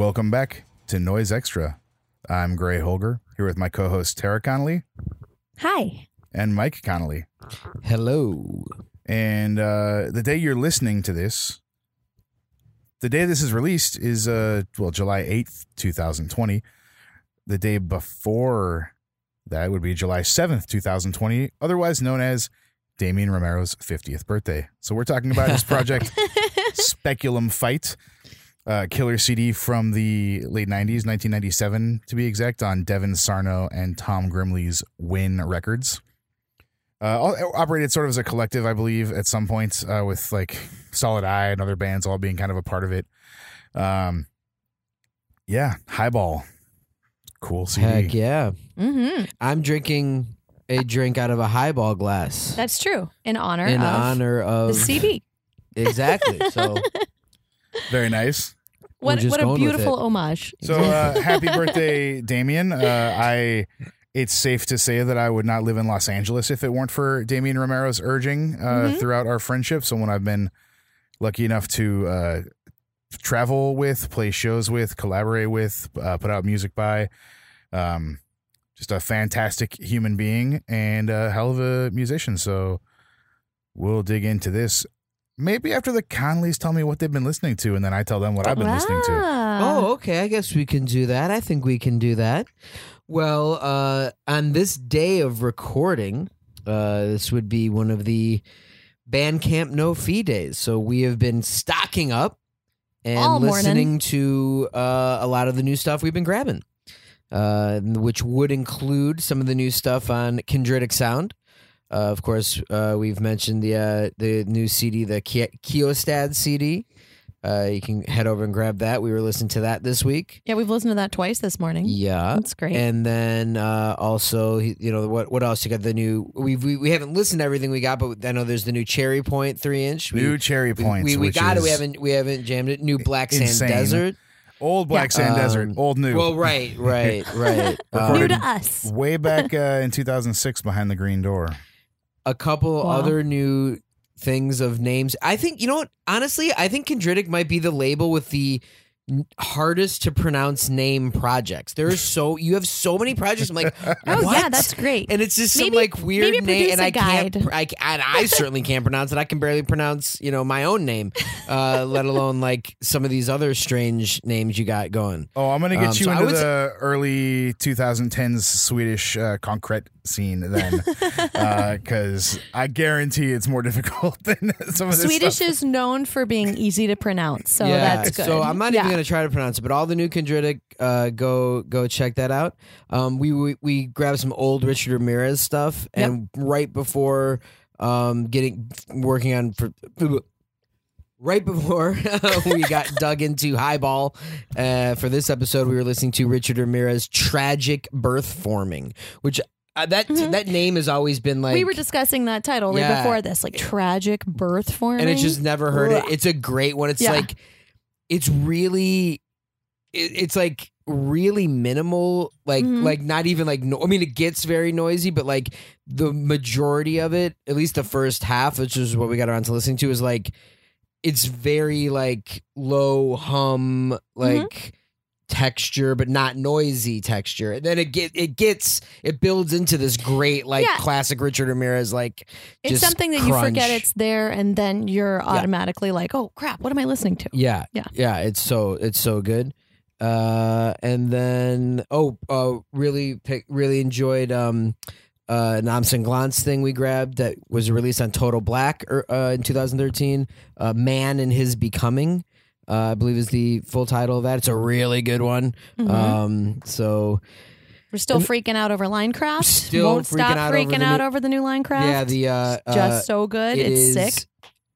Welcome back to Noise Extra. I'm Gray Holger here with my co-host Tara Connelly Hi. and Mike Connelly. Hello. And uh, the day you're listening to this, the day this is released is uh well July 8th, 2020. The day before that would be July 7th, 2020, otherwise known as Damion Romero's 50th birthday. So we're talking about his project Speculum Fyght, uh, killer CD from the late 90s, 1997 to be exact, on Devin Sarno and Tom Grimley's Win Records. Uh, operated sort of as a collective, I believe, at some point uh, with like Solid Eye and other bands all being kind of a part of it. Um, yeah, Highball, cool CD. Heck yeah. Mm-hmm. I'm drinking a drink out of a highball glass That's true. In honor in of honor of the CD. Exactly. So Very nice. What just what a going with beautiful it. homage. So uh, happy birthday, Damion. Uh, I. It's safe to say that I would not live in Los Angeles if it weren't for Damion Romero's urging uh, Mhm. throughout our friendship. Someone I've been lucky enough to uh, travel with, play shows with, collaborate with, uh, put out music by. Um, just a fantastic human being and a hell of a musician. So we'll dig into this. Maybe after the Conleys tell me what they've been listening to, and then I tell them what I've been listening to. Oh, okay. I guess we can do that. I think we can do that. Well, uh, on this day of recording, uh, this would be one of the Bandcamp no fee days. So we have been stocking up and All morning. listening to uh, a lot of the new stuff we've been grabbing, uh, which would include some of the new stuff on Chondritic Sound. Uh, of course, uh, we've mentioned the uh, the new CD, the Ki- Kiostad CD. Uh, you can head over and grab that. We were listening to that this week. Yeah, we've listened to that twice this morning. Yeah. That's great. And then uh, also, you know, what what else? You got the new. We we, we haven't listened to everything we got, but I know there's the new Cherry Point three inch. We, New cherry we- We, we which got it. We haven't we haven't jammed it. New Black Sand insane. Desert. old Black Sand Um, Desert, old new. Well, right, right, right. New Um, Recorded to us. way back uh, in 2006 behind the green door. A couple Wow. other new things of names. I think you know what. Honestly, I think Chondritic might be the label with the hardest to pronounce name projects. There's so you have so many projects. I'm like, Oh what? yeah, that's great. and it's just some Maybe- like weird name, produce and a I can't. guide. pr- I, c- and I certainly can't pronounce it. I can barely pronounce, you know, my own name, uh, let alone like some of these other strange names you got going. Oh, I'm gonna get Um, you so into would say- the early 2010s Swedish uh, concrete scene then, because I guarantee it's more difficult than some of this Swedish stuff. is known for being easy to pronounce, so yeah, that's good. So I'm not yeah. even to try to pronounce it, but all the new Chondritic, uh, go go check that out. Um, we, we we grabbed some old Richard Ramirez stuff, and right before um getting working on for. Right before we got dug into Highball uh, for this episode, we were listening to Richard Ramirez "Tragic Birth Forming," which uh, that Mhm. that name has always been like we were discussing that title right before this, like tragic birth forming. and it's just never heard it. It's a great one. It's Yeah. like it's really it, it's like really minimal like Mhm. like not even like no, I mean it gets very noisy but like the majority of it at least the first half which is what we got around to listening to is like it's very like low hum like texture but not noisy texture and then it get it gets it builds into this great like Yeah. classic Richard Ramirez like it's something that you forget it's there, and then you're automatically like, "Oh crap, what am I listening to?" Yeah. Yeah. Yeah. It's so it's so good. Uh and then oh uh really pick really enjoyed um uh Namsen Glantz thing we grabbed that was released on Total Black er, uh, in 2013. Uh Man and His Becoming. Uh, I believe is the full title of that. It's a really good one. Mhm. Um so We're still freaking out over Linecraft. Still Won't freaking stop out over freaking the out new- over the new Linecraft. yeah, the uh, just uh, so good. it It's sick.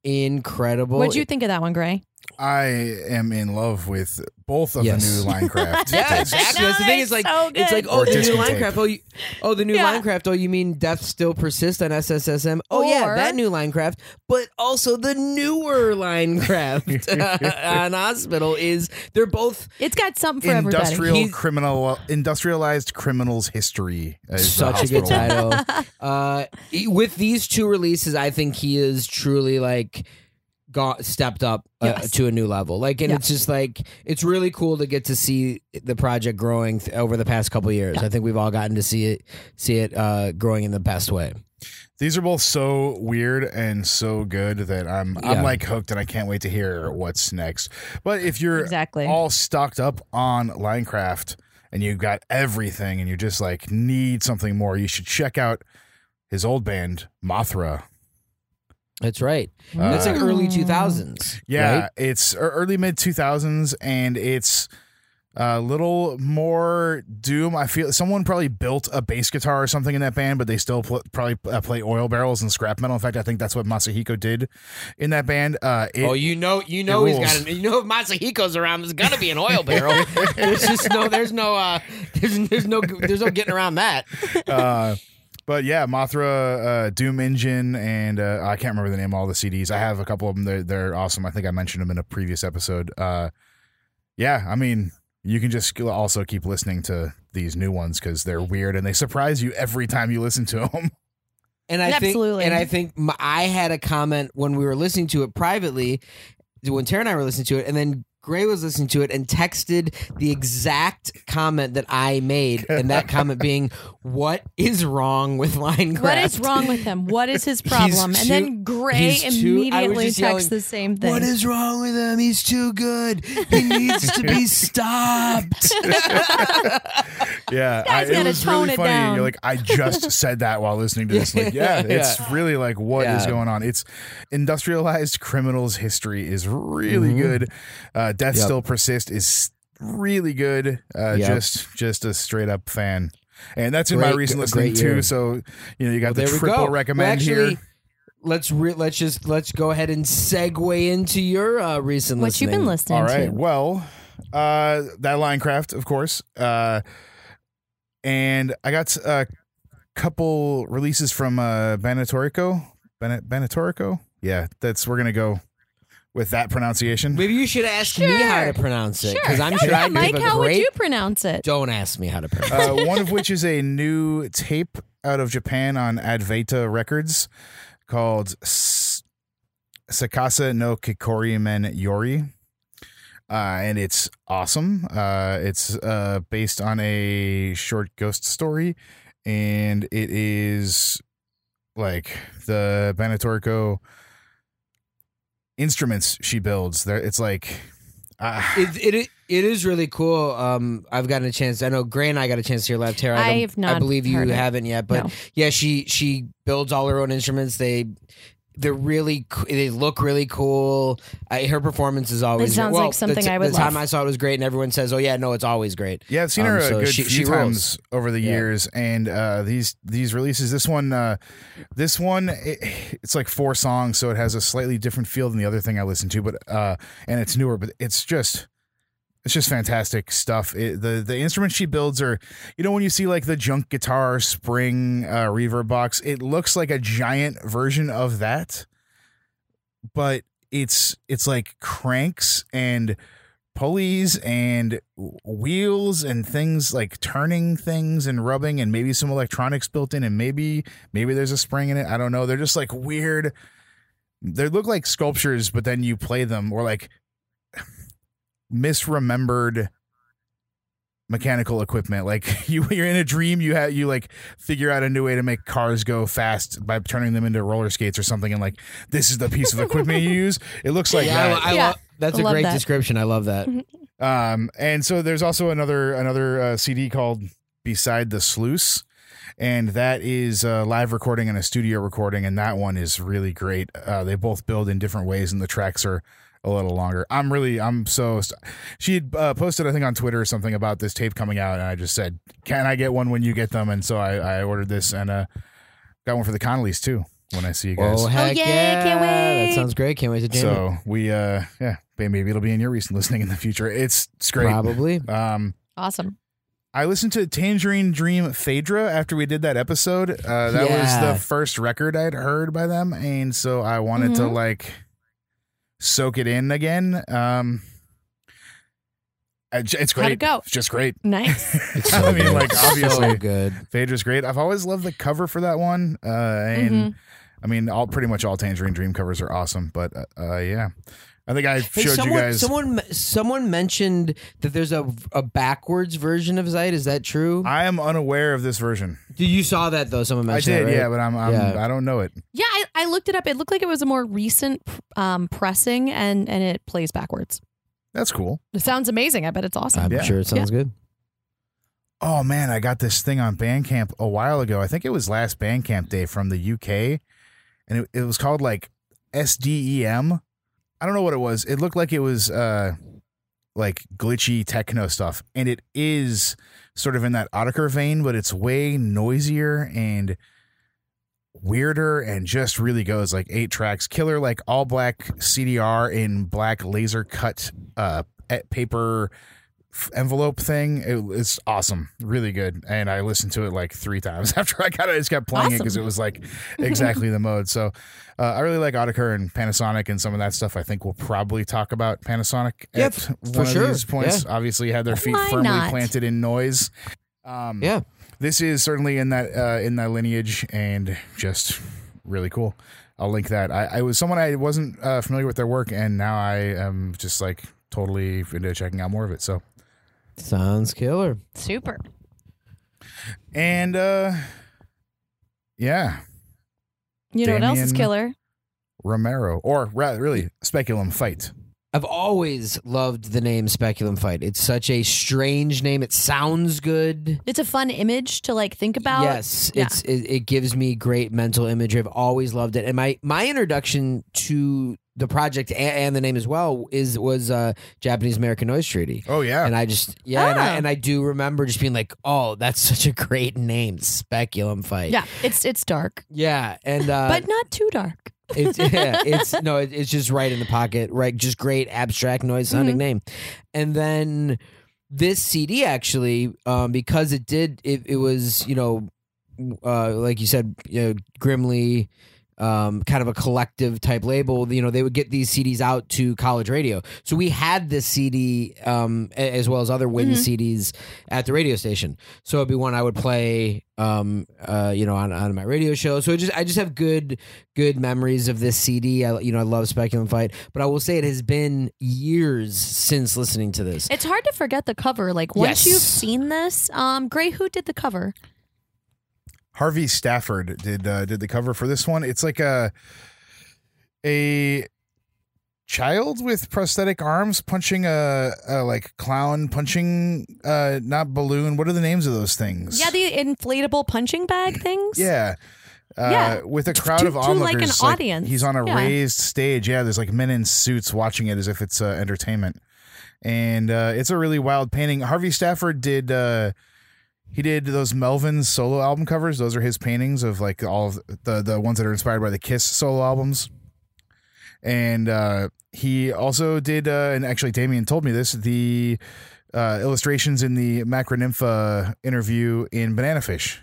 incredible. What'd you think of that one, Gray? I am in love with both of Yes. the new Minecraft. Yeah, exactly. No, That's the thing. it's It's like so it's like oh Or the new Minecraft. tape. Oh, you, oh the new Yeah. Minecraft. Oh, you mean Death Still Persists on SSSM? Oh yeah, that new Minecraft. But also the newer Minecraft on Hospital is they're both It's got something for. Industrial He's- criminal, industrialized criminals history. is such a good title. uh, with these two releases, I think he is truly like got stepped up uh, Yes. to a new level. Like, and Yeah. it's just like it's really cool to get to see the project growing th- over the past couple years. Yeah. I think we've all gotten to see it, see it uh, growing in the best way. These are both so weird and so good that I'm Yeah. I'm like hooked and I can't wait to hear what's next. But if you're Exactly. all stocked up on Linecraft and you've got everything and you just like need something more, you should check out his old band Mothra. That's right. Uh, That's like early Mm. two thousands. Yeah, right? it's early mid 2000s and it's a little more doom. I feel someone probably built a bass guitar or something in that band, but they still pl- probably uh, play oil barrels and scrap metal. In fact, I think that's what Masahiko did in that band. Uh, it, oh, you know, you know, he's rules. got. An, you know, if Masahiko's around, there's gonna be an oil barrel. there's just no. There's no. Uh, there's, there's no. There's no getting around that. But yeah, Mothra, uh, Doom Engine, and uh, I can't remember the name of all the CDs. I have a couple of them. They're, they're awesome. I think I mentioned them in a previous episode. Uh, yeah, I mean, you can just also keep listening to these new ones because they're weird and they surprise you every time you listen to them. And I Absolutely. think, and I think m I had a comment when we were listening to it privately, when Tara and I were listening to it, and then Gray was listening to it and texted the exact comment that I made, and that comment being, "What is wrong with Linecraft? What is wrong with him? What is his problem? and too- then Gray he's too- immediately texts yelling, the same thing. What is wrong with him? He's too good. He needs to be stopped." Yeah, guy's I, it gotta was tone really it funny. down. You're like, I just said that while listening to this. Like, yeah, it's really like what is Yeah. going on. It's industrialized criminals history is really Mhm. good. Uh, Death Yep. still persist is really good. Uh, Yep. Just just a straight up fan. And that's in my recent a listening too. So you know you got Well, the there triple go. recommend Well, actually, here. Let's re- let's just let's go ahead and segue into your uh, recent what you've been listening to. All right. to? Well, uh, that Linecraft, of course. Uh, and I got a couple releases from uh, Benetorico. Ben- Benetorico? Yeah, that's we're gonna go with that pronunciation. Maybe you should ask me how to Sure. pronounce it Sure. because I'm No, sure no, I'd Mike, give a how would great. you pronounce it? Don't ask me how to pronounce. uh, one of which is a new tape out of Japan on Advaita Records called S- Sakasa no Kikori Men Yori. Uh, and it's awesome. Uh, it's uh, based on a short ghost story, and it is like the Benetorco instruments she builds. There, it's like uh, it, it it is really cool. Um, I've gotten a chance. I know Gray and I got a chance to hear live. Tara, I, I have not I believe you it. haven't yet, but No. yeah, she she builds all her own instruments. They they're really they look really cool. I, her performance is always sounds well, like something the, t- I would The time love. I saw it was great, and everyone says, "Oh yeah, no, it's always great." Yeah, I've seen Um, her a so good she- few she times over the Yeah. years, and uh, these these releases. This one, uh, this one, it, it's like four songs, so it has a slightly different feel than the other thing I listened to, but uh, and it's newer, but it's just. It's just fantastic stuff. It, the the instruments she builds are, you know, when you see like the junk guitar spring uh, reverb box, it looks like a giant version of that, but it's it's like cranks and pulleys and wheels and things like turning things and rubbing and maybe some electronics built in and maybe maybe there's a spring in it. I don't know. They're just like weird. They look like sculptures but then you play them or like misremembered mechanical equipment like you you're in a dream you have you like figure out a new way to make cars go fast by turning them into roller skates or something and like this is the piece of equipment you use it looks like yeah, that I, I Yeah. love that's I a love great that. description. I love that. Um, and so there's also another another uh, CD called Beside the Sluice, and that is a live recording and a studio recording, and that one is really great. Uh, they both build in different ways, and the tracks are a little longer. I'm really I'm so st- she had uh, posted I think on Twitter or something about this tape coming out, and I just said, "Can I get one when you get them?" And so I, I ordered this and uh, got one for the Connellys too. When I see you guys. Oh heck yay, yeah! can't wait. That sounds great. Can't wait to jam it. so we uh yeah maybe it'll be in your recent listening in the future. It's it's great. Probably. Um. Awesome. I listened to Tangerine Dream Phaedra after we did that episode. Uh, that Yeah. was the first record I'd heard by them, and so I wanted to Mhm. like soak it in again. Um, it's great. How'd it go? It's just great. Nice. It's I mean, good. like, obviously- so good. Phaedra's great. I've always loved the cover for that one, uh, and Mhm. I mean, all pretty much all Tangerine Dream covers are awesome, but uh, uh, yeah, I think I Hey, showed someone, you guys. someone, someone mentioned that there's a a backwards version of Zeit. Is that true? I am unaware of this version. Dude, you saw that though. Someone mentioned. I did, that, right? yeah, but I'm, I'm Yeah. I don't know it. Yeah, I, I looked it up. It looked like it was a more recent um, pressing, and and it plays backwards. That's cool. It sounds amazing. I bet it's awesome. I'm Yeah. sure it sounds good. Oh man, I got this thing on Bandcamp a while ago. I think it was last Bandcamp day from the UK, and it, it was called like SDEM. I don't know what it was. It looked like it was uh like glitchy techno stuff, and it is sort of in that Autechre vein, but it's way noisier and weirder and just really goes like eight tracks. Killer like all black CDR in black laser cut uh paper envelope thing. It, it's awesome, really good. And I listened to it like three times after I got it. I just kept playing it because it was like exactly the mode. So uh, I really like Autechre and Panasonic and some of that stuff. I think we'll probably talk about Panasonic Yeah, at one for of sure. these points. Obviously, had their feet Why firmly not? planted in noise. Um, Yeah. this is certainly in that uh, in that lineage and just really cool. I'll link that. I, I was someone I wasn't uh, familiar with their work, and now I am just like totally into checking out more of it. So Sounds killer. Super. and uh, yeah, You know what else is killer? Romero or ra- really Speculum Fyght. I've always loved the name Speculum Fyght. It's such a strange name. It sounds good. It's a fun image to like think about. Yes, Yeah. it's it, it gives me great mental imagery. I've always loved it, and my my introduction to the project and, and the name as well is was uh, Japanese American Noise Treaty. Oh yeah, And I just yeah, and, I, Ah. and I do remember just being like, oh, that's such a great name, Speculum Fyght. Yeah, it's it's dark, yeah, and uh, but not too dark. it's yeah, it's no, it, it's just right in the pocket, right? Just great abstract noise sounding Mhm. name, and then this CD actually, um, because it did, it, it was you know, uh, like you said, you know, Grimly. Um, kind of a collective type label. You know, they would get these CDs out to college radio. So we had this CD, um, as well as other Win Mhm. CDs at the radio station. So it'd be one I would play, um, uh, you know, on, on my radio show. So it just, I just have good, good memories of this CD. I, you know, I love Speculum Fyght, but I will say it has been years since listening to this. It's hard to forget the cover. Like once Yes. you've seen this, um, Gray, who did the cover? Harvey Stafford did uh, did the cover for this one. It's like a a child with prosthetic arms punching a, a like clown punching uh not balloon. What are the names of those things? Yeah, the inflatable punching bag things. Yeah. Uh, Yeah. with a crowd To- of to, onlookers, like, an audience. he's on a Yeah. raised stage. Yeah, there's like men in suits watching it as if it's uh, entertainment, and uh, it's a really wild painting. Harvey Stafford did uh, he did those Melvin solo album covers. Those are his paintings of like all of the the ones that are inspired by the Kiss solo albums, and uh, he also did. Uh, and actually, Damion told me this the. Uh, illustrations in the Macronympha interview in Bananafish.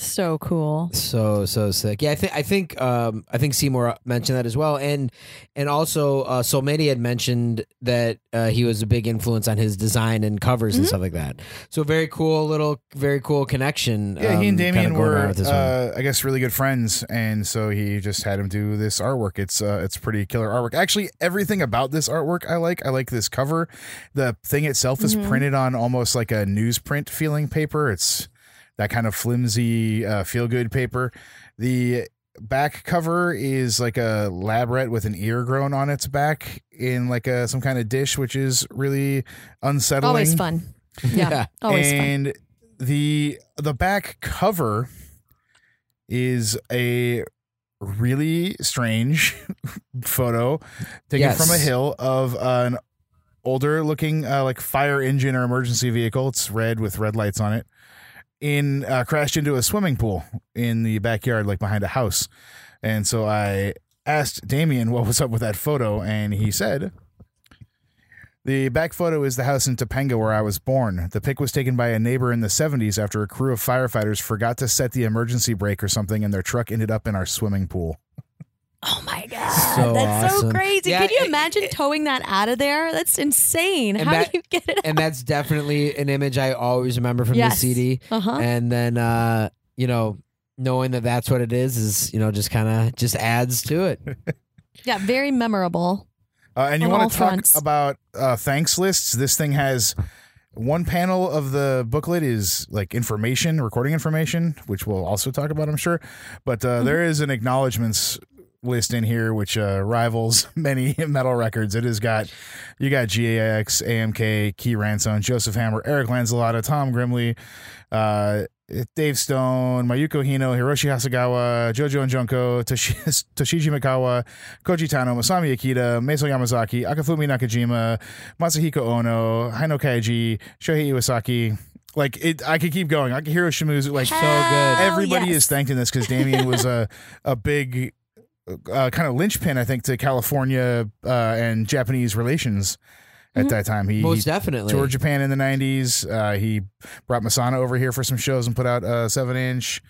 So cool. So so sick. Yeah, I think I think um I think Seymour mentioned that as well, and and also uh, Solmania had mentioned that uh, he was a big influence on his design and covers and Mhm. stuff like that. So very cool little very cool connection. Yeah, he and um, Damion were, with this one. uh, I guess, really good friends, and so he just had him do this artwork. It's uh, it's pretty killer artwork. Actually, everything about this artwork I like. I like this cover. The thing itself is Mhm. printed on almost like a newsprint feeling paper. It's that kind of flimsy, uh, feel good paper. The back cover is like a lab rat with an ear grown on its back in like a some kind of dish, which is really unsettling. Always fun. Yeah, always fun. and the the back cover is a really strange photo taken Yes. from a hill of an older looking uh, like fire engine or emergency vehicle it's red with red lights on it in uh, crashed into a swimming pool in the backyard like behind a house and so i asked damion what was up with that photo and he said the back photo is the house in Topanga where I was born. The pic was taken by a neighbor in the 70s after a crew of firefighters forgot to set the emergency brake or something and their truck ended up in our swimming pool. Oh my god, So that's awesome. so crazy! Yeah, Could you imagine it- towing that out of there? That's insane. And How that- do you get it? and that's definitely an image I always remember from Yes. the CD. Uh huh. And then uh, you know, knowing that that's what it is is you know just kind of just adds to it. Yeah, very memorable. Uh, and you want to talk fronts. about uh, thanks lists? This thing has one panel of the booklet is like information, recording information, which we'll also talk about, I'm sure. But uh, there is an acknowledgments list in here which uh, rivals many metal records. It has got you got GAX, AMK, Key Ransone, Joseph Hammer, Eric Lanzalotta, Tom Grimley, uh, Dave Stone, Mayuko Hino, Hiroshi Hasegawa, Jojo and Junko, Toshi- Toshiji Mikawa, Koji Tano, Masami Akita, Meiso Yamazaki, Akifumi Nakajima, Masahiko Ono, Hino Kaiji, Shohei Iwasaki. Like it, I could keep going. Akihiro Shimizu, like Hell so good everybody yes. is thanking this because Damion was a a big uh, kind of linchpin, I think, to California uh, and Japanese relations at that time. He, Most he definitely. toured Japan in the '90s. Uh, he brought Masonna over here for some shows and put out a seven inch.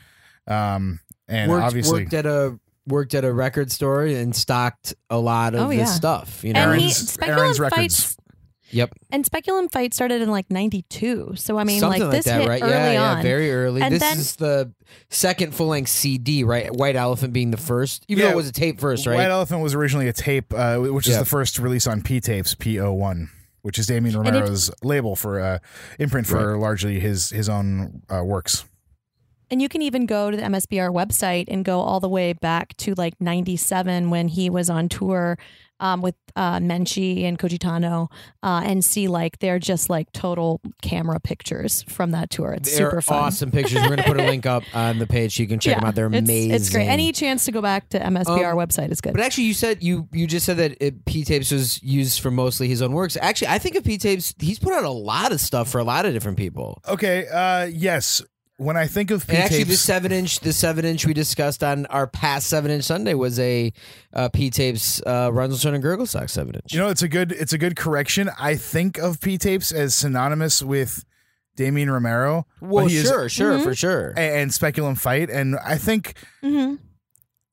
Um, and worked, obviously, worked at a worked at a record store and stocked a lot of Oh, this yeah. stuff. You know, And Aron's- Speculum Aron's Records. fights yep, and Speculum fight started in like '92. So I mean, something like like this that, hit right? early yeah, yeah, on. very early. And this then- is the second full length CD, right? White Elephant being the first, even Yeah. though it was a tape first, right? White Elephant was originally a tape, uh, which is Yeah. the first release on P tapes, P01, which is Damion And it- Romero's label for uh, imprint for largely his his own uh, works. And you can even go to the MSBR website and go all the way back to like 97 when he was on tour um, with uh, Menchi and Koji Tano uh, and see like they're just like total camera pictures from that tour. It's They're super fun. awesome pictures. We're gonna put a link up on the page so you can check them out. They're it's, amazing. It's great. Any chance to go back to MSBR Um, website is good. But actually, you said you you just said that it, P tapes was used for mostly his own works. Actually, I think of P tapes. He's put out a lot of stuff for a lot of different people. Okay, uh, yes. When I think of P And actually, the seven inch, the seven inch we discussed on our past seven inch Sunday was a uh, P tapes uh, Runzelstirn and Gurgelstøck seven inch. you know, it's a good it's a good correction. I think of P tapes as synonymous with Damion Romero. well, but he is- sure, sure, Mhm. for sure. a- and Speculum Fyght, and I think hmm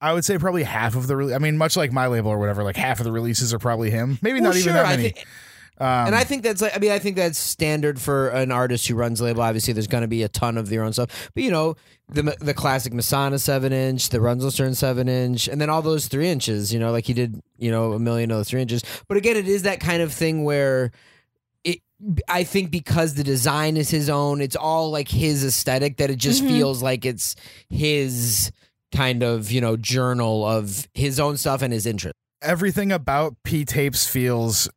I would say probably half of the. Re- I mean, much like my label or whatever, like half of the releases are probably him. Maybe Well, not even sure, that I many. Um, and I think that's like I mean I think that's standard for an artist who runs a label. Obviously, there's going to be a ton of their own stuff, but you know the the classic Masonna seven inch, the Runzelstirn seven inch, and then all those three inches. You know, like he did you know a million of those three inches. But again, it is that kind of thing where. It, I think because the design is his own, it's all like his aesthetic that it just Mhm. feels like it's his kind of you know journal of his own stuff and his interest. everything about P tapes feels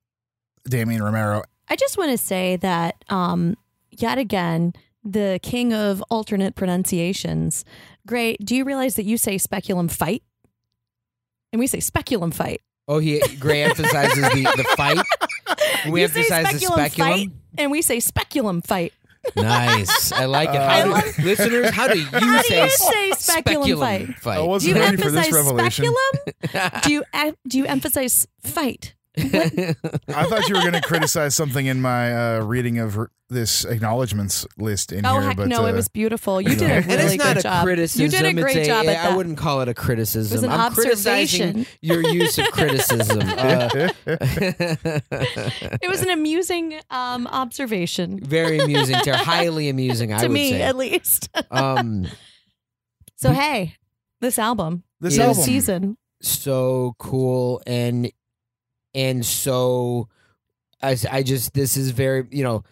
Damion Romero. I just want to say that um, yet again, the king of alternate pronunciations. Great. Do you realize that you say speculum fight? And we say speculum fight. Oh, he Gray emphasizes the, the fight. We You say emphasize the speculum. fight, and we say speculum fight. Nice. I like it. Uh, How do, love- listeners, how do you How do say, you say speculum fight? Fight? Do wasn't you ready for this emphasize revelation. speculum? do you do you emphasize fight? I thought you were going to criticize something in my uh, reading of r- this acknowledgments list in Oh here, heck but no! uh, it was beautiful. You did a really and it's not good a job. criticism. You did a great it's job a, at that. I wouldn't call it a criticism. It was an I'm criticizing observation. your use of criticism. Uh, It was an amusing um, observation very amusing, to highly amusing. I to would me, say. at least. Um, So hey, this album, this Is- this album. season, so cool and and so I, I just this is very you know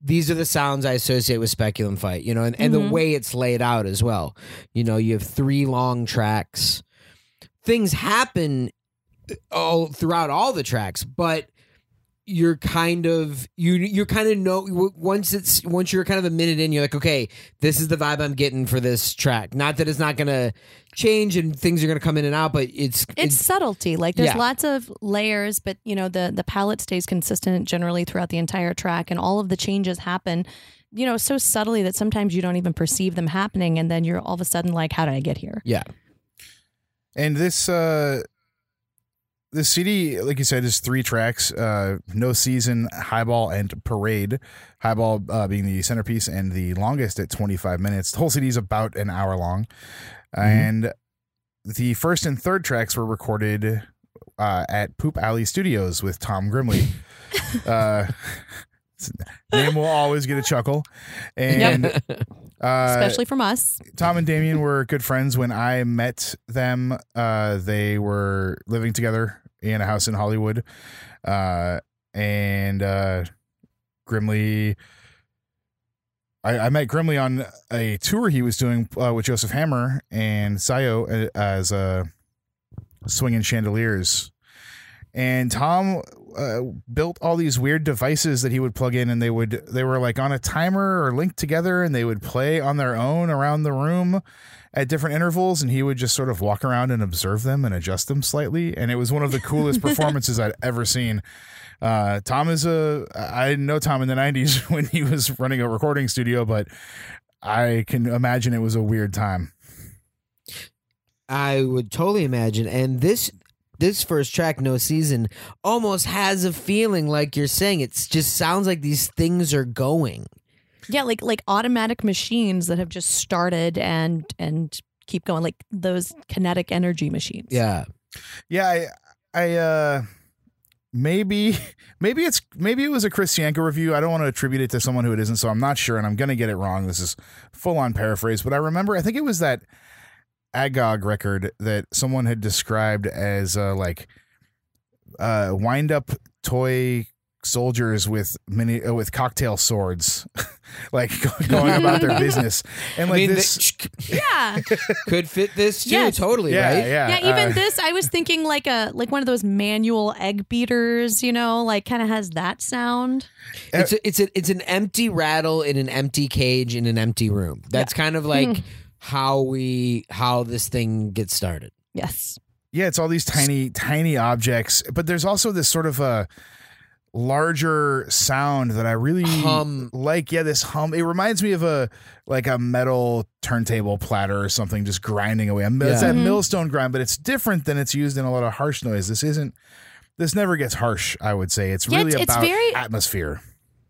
these are the sounds I associate with Speculum Fyght you know and, and the Mhm. way it's laid out as well you know you have three long tracks things happen all throughout all the tracks but you're kind of you you're kind of know once it's once you're kind of a minute in you're like okay this is the vibe I'm getting for this track not that it's not gonna change and things are gonna come in and out but it's it's subtlety. Like there's Yeah. lots of layers, but you know the the palette stays consistent generally throughout the entire track, and all of the changes happen. You know, so subtly that sometimes you don't even perceive them happening, and then you're all of a sudden like, "How did I get here?" yeah And this uh this CD, like you said, is three tracks: uh, "No Season," "Highball," and "Parade." Highball uh, being the centerpiece and the longest at 25 minutes. The whole CD is about an hour long, and the first and third tracks were recorded uh, at Poop Alley Studios with Tom Grimley. uh, name will always get a chuckle, and Uh, especially from us. Tom and Damion were good friends when I met them. Uh, they were living together in a house in Hollywood. Uh, and uh, Grimley, I, I met Grimley on a tour he was doing uh, with Joseph Hammer and Sayo uh, as uh, swinging chandeliers. And Tom uh, built all these weird devices that he would plug in, and they would they were like on a timer or linked together, and they would play on their own around the room at different intervals, and he would just sort of walk around and observe them and adjust them slightly. And it was one of the coolest performances I'd ever seen. Uh, Tom is a I didn't know Tom in the '90s when he was running a recording studio, but I can imagine it was a weird time. I would totally imagine. And this this first track, No Season, almost has a feeling like you're saying. It just sounds like these things are going. Yeah, like like automatic machines that have just started and and keep going, like those kinetic energy machines. Yeah. Yeah, I, I, uh, maybe, maybe it's maybe it was a Chris Yanko review. I don't want to attribute it to someone who it isn't, so I'm not sure, and I'm gonna get it wrong. This is full on paraphrase, but I remember I think it was that Agog record that someone had described as uh, like uh, wind up toy soldiers with mini uh, with cocktail swords, like going about their business, and like I mean, this. they Yeah. could fit this too, Yes. totally, yeah, right? yeah, Yeah, even uh, this, I was thinking like a like one of those manual egg beaters, you know, like kind of has that sound. It's a, it's a, it's an empty rattle in an empty cage in an empty room. That's kind of like how we how this thing gets started. Yes. Yeah, it's all these tiny, tiny objects, but there's also this sort of a larger sound that I really Hum. like. Yeah, this hum. It reminds me of a like a metal turntable platter or something just grinding away. It's Yeah. that Mhm. millstone grind, but it's different than it's used in a lot of harsh noise. This isn't. This never gets harsh. I would say it's Yeah, really it's- it's about very- atmosphere.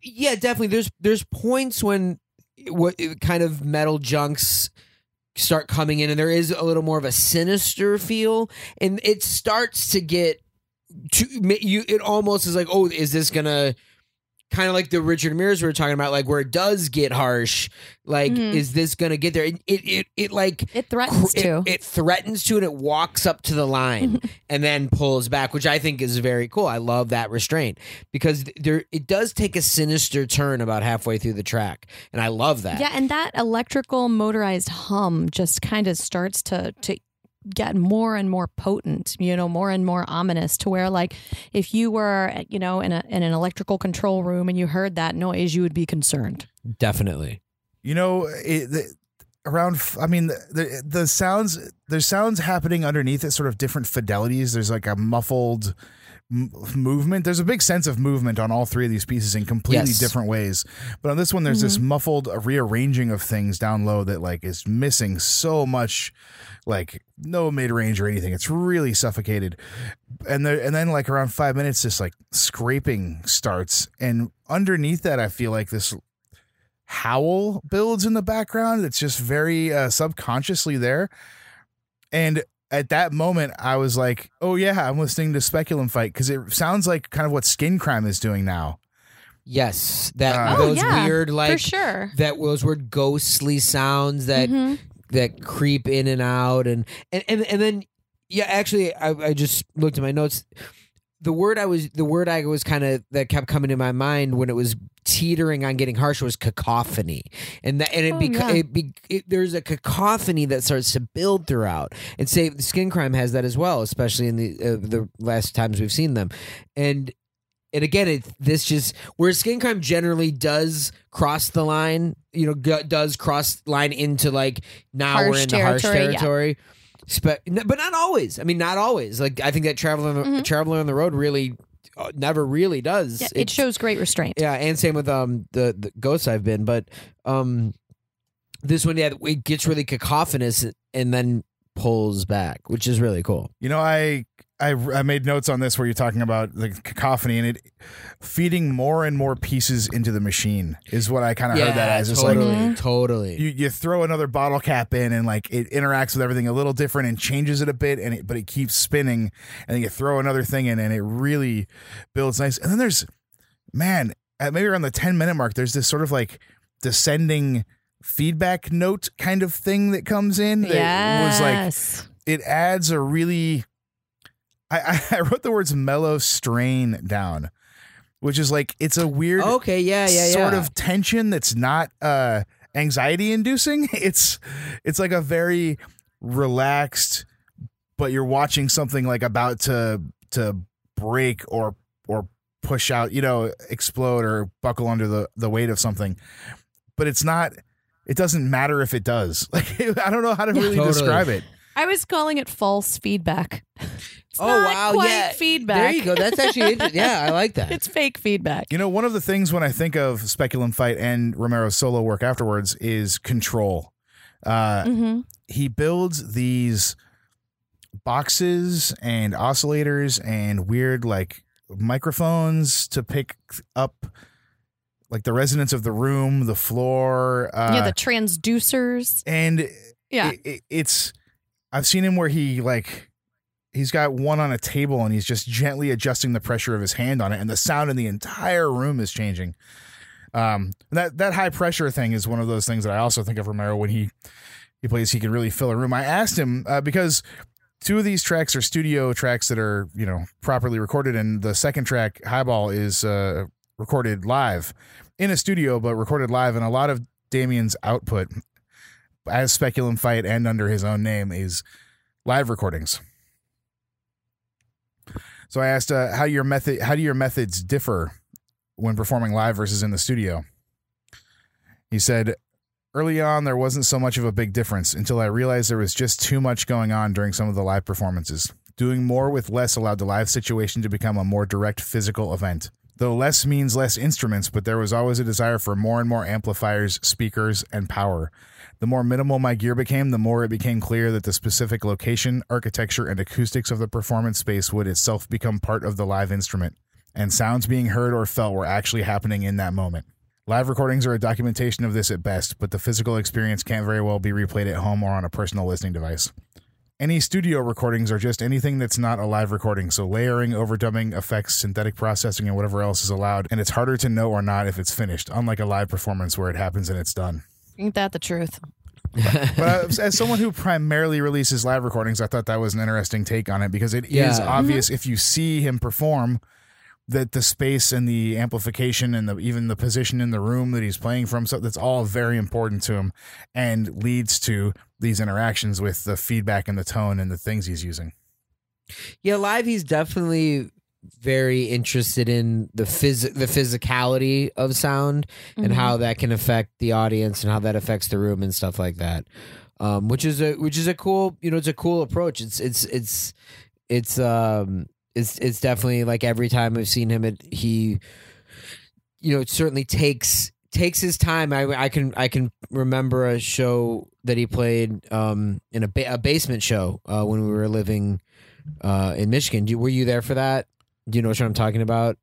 Yeah, definitely. There's there's points when what kind of metal junks start coming in, and there is a little more of a sinister feel, and it starts to get to you. It almost is like, oh, is this gonna? Kind of like the Richard Ramirez we were talking about, like where it does get harsh. Like, Mhm. is this gonna get there? It it it, it like It threatens cr- to. It, it threatens to and it walks up to the line and then pulls back, which I think is very cool. I love that restraint because there it does take a sinister turn about halfway through the track, and I love that. yeah, and that electrical motorized hum just kind of starts to to get more and more potent, you know, more and more ominous to where like if you were, you know, in a in an electrical control room and you heard that noise, you would be concerned. Definitely. You know, it, the, around. I mean, the, the the sounds. There's sounds happening underneath at sort of different fidelities. There's like a muffled m- movement. There's a big sense of movement on all three of these pieces in completely Yes. different ways. But on this one, there's this muffled rearranging of things down low that like is missing so much. Like no mid range or anything. It's really suffocated. And there, and then like around five minutes, this like scraping starts, and underneath that, I feel like this howl builds in the background It's just very uh, subconsciously there and at that moment i was like oh yeah i'm listening to speculum fight because it sounds like kind of what skin crime is doing now Yes, that Uh, Oh, those yeah, weird For like sure. that those weird ghostly sounds that Mhm. that creep in and out and and and, and then yeah actually I, I just looked at my notes the word i was the word i was kind of that kept coming to my mind when it was teetering on getting harsh was cacophony and that and it, Oh, bec- yeah. it, be, it there's a cacophony that starts to build throughout and say skin crime has that as well especially in the uh, the last times we've seen them and and again, it this just where skin crime generally does cross the line, you know, g- does cross line into like now we're Harsh into harsh territory, yeah. Spe- but not always. I mean, not always. Like I think that the, Mhm. traveler on the road really uh, never really does. Yeah, it shows great restraint. yeah, and same with um the, the ghosts I've been, but um this one yeah it gets really cacophonous and then pulls back, which is really cool. you know i I, I made notes on this where you're talking about the cacophony and it feeding more and more pieces into the machine is what I kind of heard that as. It's like totally, Mhm. totally. you, you throw another bottle cap in and like it interacts with everything a little different and changes it a bit and it, but it keeps spinning and then you throw another thing in and it really builds nice and then there's man at maybe around the 10 minute mark there's this sort of like descending feedback note kind of thing that comes in that was like it adds a really I, I I wrote the words mellow strain down, which is like it's a weird Okay, yeah, yeah, yeah. sort of tension that's not uh anxiety inducing. It's it's like a very relaxed but you're watching something like about to to break or or push out, you know, explode or buckle under the the weight of something. But it's not it doesn't matter if it does. Like I don't know how to really Totally. describe it. I was calling it false feedback. It's Oh not wow, quite yeah. feedback. There you go. That's actually interesting. yeah, I like that. It's fake feedback. You know, one of the things when I think of Speculum Fyght and Romero's solo work afterwards is control. Uh, hmm he builds these boxes and oscillators and weird like microphones to pick up like the resonance of the room, the floor. Uh, yeah, the transducers. and Yeah. it- it- it's I've seen him where he like he's got one on a table and he's just gently adjusting the pressure of his hand on it and the sound in the entire room is changing. Um that that high pressure thing is one of those things that I also think of Romero when he he plays he can really fill a room. I asked him uh, because two of these tracks are studio tracks that are, you know, properly recorded and the second track Highball is uh recorded live in a studio but recorded live and a lot of Damion's output as Speculum Fyght and under his own name is live recordings. So I asked uh, how your method how do your methods differ when performing live versus in the studio? He said early on there wasn't so much of a big difference until I realized there was just too much going on during some of the live performances. Doing more with less allowed the live situation to become a more direct physical event. Though less means less instruments, but there was always a desire for more and more amplifiers, speakers, and power. The more minimal my gear became, the more it became clear that the specific location, architecture, and acoustics of the performance space would itself become part of the live instrument, and sounds being heard or felt were actually happening in that moment. Live recordings are a documentation of this at best, but the physical experience can't very well be replayed at home or on a personal listening device. Any studio recordings are just anything that's not a live recording, so layering, overdubbing, effects, synthetic processing, and whatever else is allowed, and it's harder to know or not if it's finished, unlike a live performance where it happens and it's done. Ain't that the truth? But uh, as someone who primarily releases live recordings, I thought that was an interesting take on it because it is Yeah. obvious if you see him perform that the space and the amplification and the even the position in the room that he's playing from, so that's all very important to him and leads to these interactions with the feedback and the tone and the things he's using. Yeah, live he's definitely very interested in the phys- the physicality of sound and Mhm. how that can affect the audience and how that affects the room and stuff like that. Um, which is a which is a cool you know it's a cool approach. It's it's it's it's um it's it's definitely like every time I've seen him, it he you know it certainly takes takes his time. I I can I can remember a show that he played um in a ba- a basement show uh, when we were living uh, in Michigan. Do, were you there for that? Do you know what I'm talking about?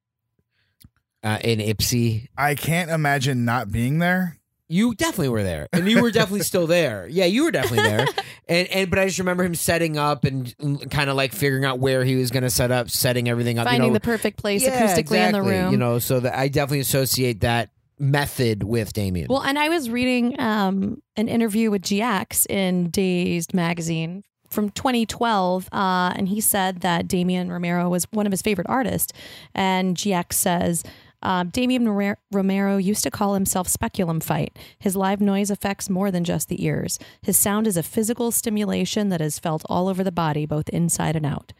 Uh, in Ypsi, I can't imagine not being there. you definitely were there, and you were definitely still there. Yeah, you were definitely there. And and but I just remember him setting up and kind of like figuring out where he was going to set up, setting everything up. Finding you know, the perfect place Yeah, acoustically in the room. You know, so that I definitely associate that method with Damion. Well, and I was reading um, an interview with GX in Dazed magazine from 2012, uh, and he said that Damion Romero was one of his favorite artists. And GX says, uh, Damion Romero used to call himself Speculum Fight. His live noise affects more than just the ears. His sound is a physical stimulation that is felt all over the body, both inside and out.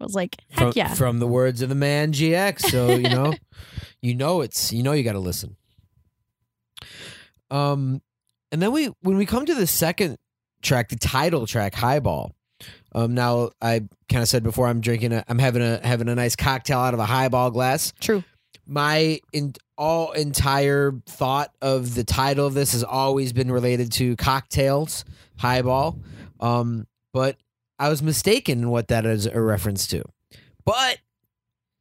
I was like, heck from, yeah. from the words of the man GX. So you know, you know it's you know you got to listen. Um, and then we when we come to the second track, the title track, Highball. Um, now I kind of said before I'm drinking a, I'm having a having a nice cocktail out of a highball glass. True. My in all entire thought of the title of this has always been related to cocktails, highball. Um, but I was mistaken in what that is a reference to. But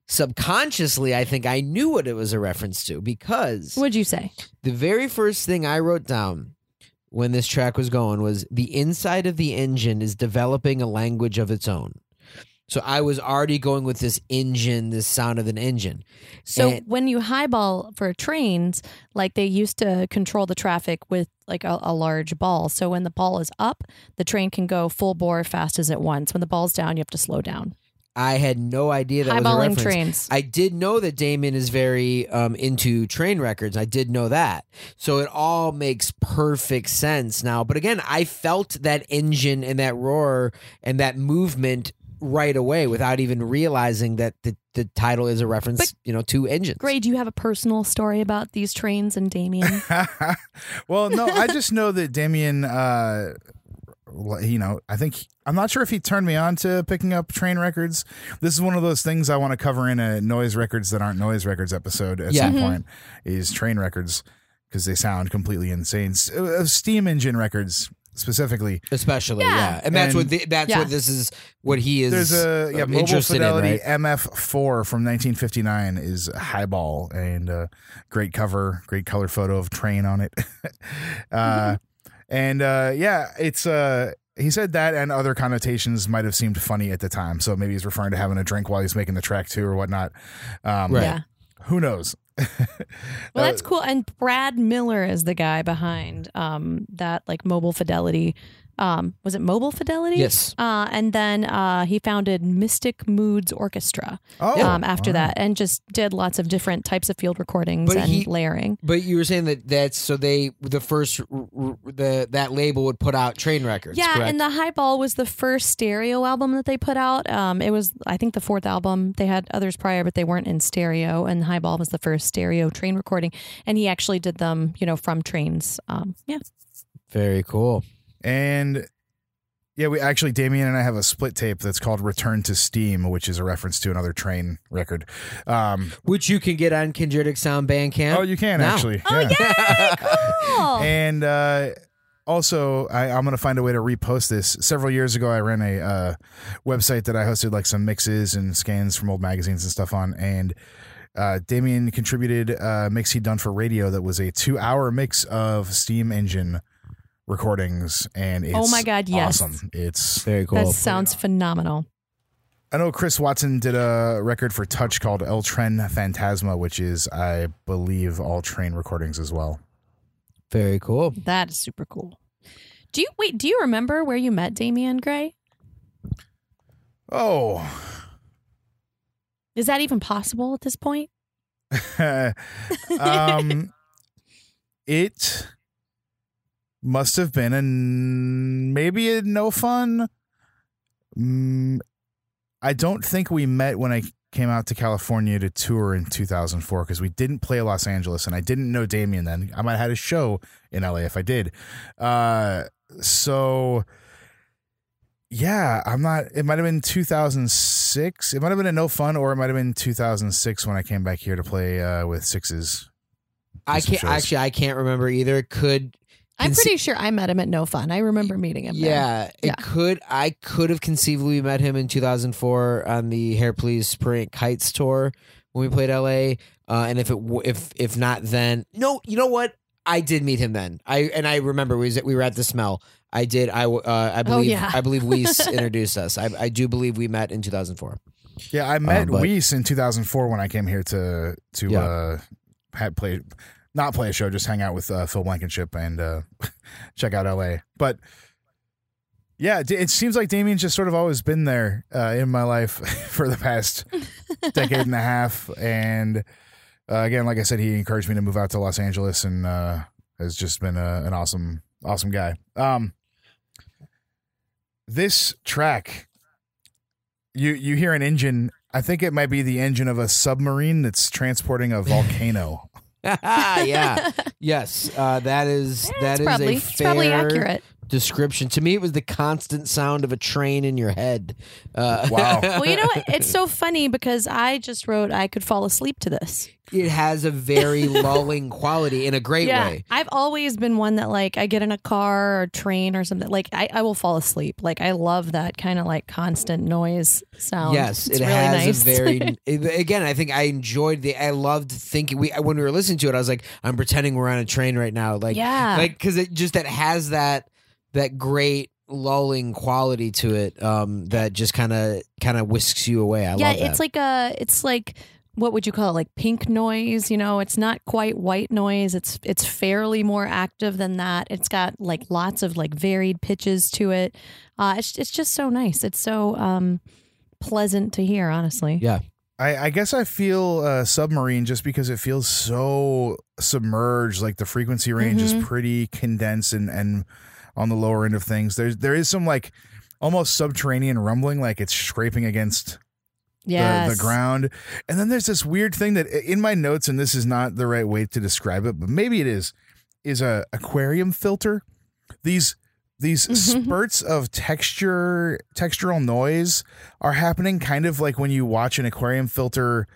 subconsciously, I think I knew what it was a reference to because What'd you say? the very first thing I wrote down when this track was going was the inside of the engine is developing a language of its own. So I was already going with this engine, this sound of an engine. So And- when you highball for trains, like they used to control the traffic with like a, a large ball. So when the ball is up, the train can go full bore fast as it wants. When the ball's down, you have to slow down. I had no idea that was a Highballing reference. trains. I did know that Damion is very um, into train records. I did know that. So it all makes perfect sense now. But again, I felt that engine and that roar and that movement right away without even realizing that the, the title is a reference, But- you know, to engines. Gray, do you have a personal story about these trains and Damion? well, no, I just know that Damion, uh, you know, I think I'm not sure if he turned me on to picking up train records. This is one of those things I want to cover in a noise records that aren't noise records episode at Yeah. some Mhm. point. Is train records because they sound completely insane. Uh, Steam engine records specifically. Especially, yeah. Yeah. And that's what the, that's Yeah. what this is what he is There's a yeah um, Mobile interested Fidelity in, right? MF4 from 1959 is highball and uh, great cover, great color photo of train on it. uh, and uh, yeah, it's uh, he said that and other connotations might have seemed funny at the time. So maybe he's referring to having a drink while he's making the track too or whatnot. Um, Right. Yeah. Who knows? Well, Uh, that's cool. And Brad Miller is the guy behind um, that like mobile fidelity. Um, was it mobile fidelity? Yes. Uh, and then uh, he founded Mystic Moods Orchestra Oh, um, after all right. that, and just did lots of different types of field recordings But and he- layering. But you were saying that that's so they the first the that label would put out train records. Yeah, correct? and the Highball was the first stereo album that they put out. Um, it was, I think, the fourth album. They had others prior, but they weren't in stereo. And Highball was the first stereo train recording, and he actually did them, you know, from trains. Um, yeah, very cool. And yeah, we actually Damion and I have a split tape that's called "Return to Steam," which is a reference to another train record. Um, Which you can get on Chondritic Sound Bandcamp. oh, you can Now. actually. Oh, yeah. cool. And uh, also, I, I'm going to find a way to repost this. Several years ago, I ran a uh, website that I hosted like some mixes and scans from old magazines and stuff on. And uh, Damion contributed a mix he'd done for radio that was a two hour mix of steam engine recordings. And it's Oh my God, yes. awesome. It's Very cool. that sounds phenomenal. I know Chris Watson did a record for Touch called El Tren Fantasma, which is, I believe, all train recordings as well. Very cool. That is super cool. Do you wait? Do you remember where you met Damion Gray? Oh, Is that even possible at this point? um, it must have been a n- maybe a no fun. Mm, I don't think we met when I came out to California to tour in 2004 because we didn't play Los Angeles and I didn't know Damion then. I might have had a show in LA if I did. Uh, so yeah, I'm not. It might have been 2006. It might have been a no fun, or it might have been 2006 when I came back here to play uh, with sixes. I can't actually. I can't remember either. Could I'm Conce- pretty sure I met him at No Fun. I remember meeting him. there. yeah, it Yeah. could. I could have conceivably met him in 2004 on the Hair Police Spring Kites tour when we played LA. Uh, and if it w- if if not then no, you know what? I did meet him then. I and I remember we was at, we were at the Smell. I did. I w- uh, I believe. yeah. I believe Weiss introduced us. I, I do believe we met in 2004. Yeah, I met but- Weiss in 2004 when I came here to to Yeah. uh, had play, not play a show, just hang out with uh, Phil Blankenship and uh, check out LA. But yeah, it seems like Damion's just sort of always been there uh, in my life for the past decade and a half. And uh, again, like I said, he encouraged me to move out to Los Angeles and uh, has just been a, an awesome, awesome guy. Um, this track, you you hear an engine. I think it might be the engine of a submarine that's transporting a volcano. yeah. Yes. Uh, that is Yeah, that is probably a it's probably fair accurate. Description. To me, it was the constant sound of a train in your head. Uh, Wow. Well, you know what? It's so funny because I just wrote I could fall asleep to this. it has a very lulling quality in a great yeah, way. I've always been one that like I get in a car or train or something like I, I will fall asleep. Like I love that kind of like constant noise sound. Yes, it's it really has nice. a very. it- again, I think I enjoyed the. I loved thinking. We when we were listening to it, I was like, I'm pretending we're on a train right now. Like, yeah, like because it just that has that that great lulling quality to it um, that just kind of kind of whisks you away. I yeah, love that. it's like a it's like what would you call it? Like pink noise, you know, it's not quite white noise. It's it's fairly more active than that. It's got like lots of like varied pitches to it. Uh it's it's just so nice. It's so um pleasant to hear, honestly. yeah. I, I guess I feel uh, submarine just because it feels so submerged. Like the frequency range is Mhm. pretty condensed and, and on the lower end of things. There's there is some like almost subterranean rumbling, like it's scraping against Yes. the, the ground. And then there's this weird thing that in my notes, and this is not the right way to describe it, but maybe it is, is a aquarium filter. These these Mhm. spurts of texture textural noise are happening kind of like when you watch an aquarium filter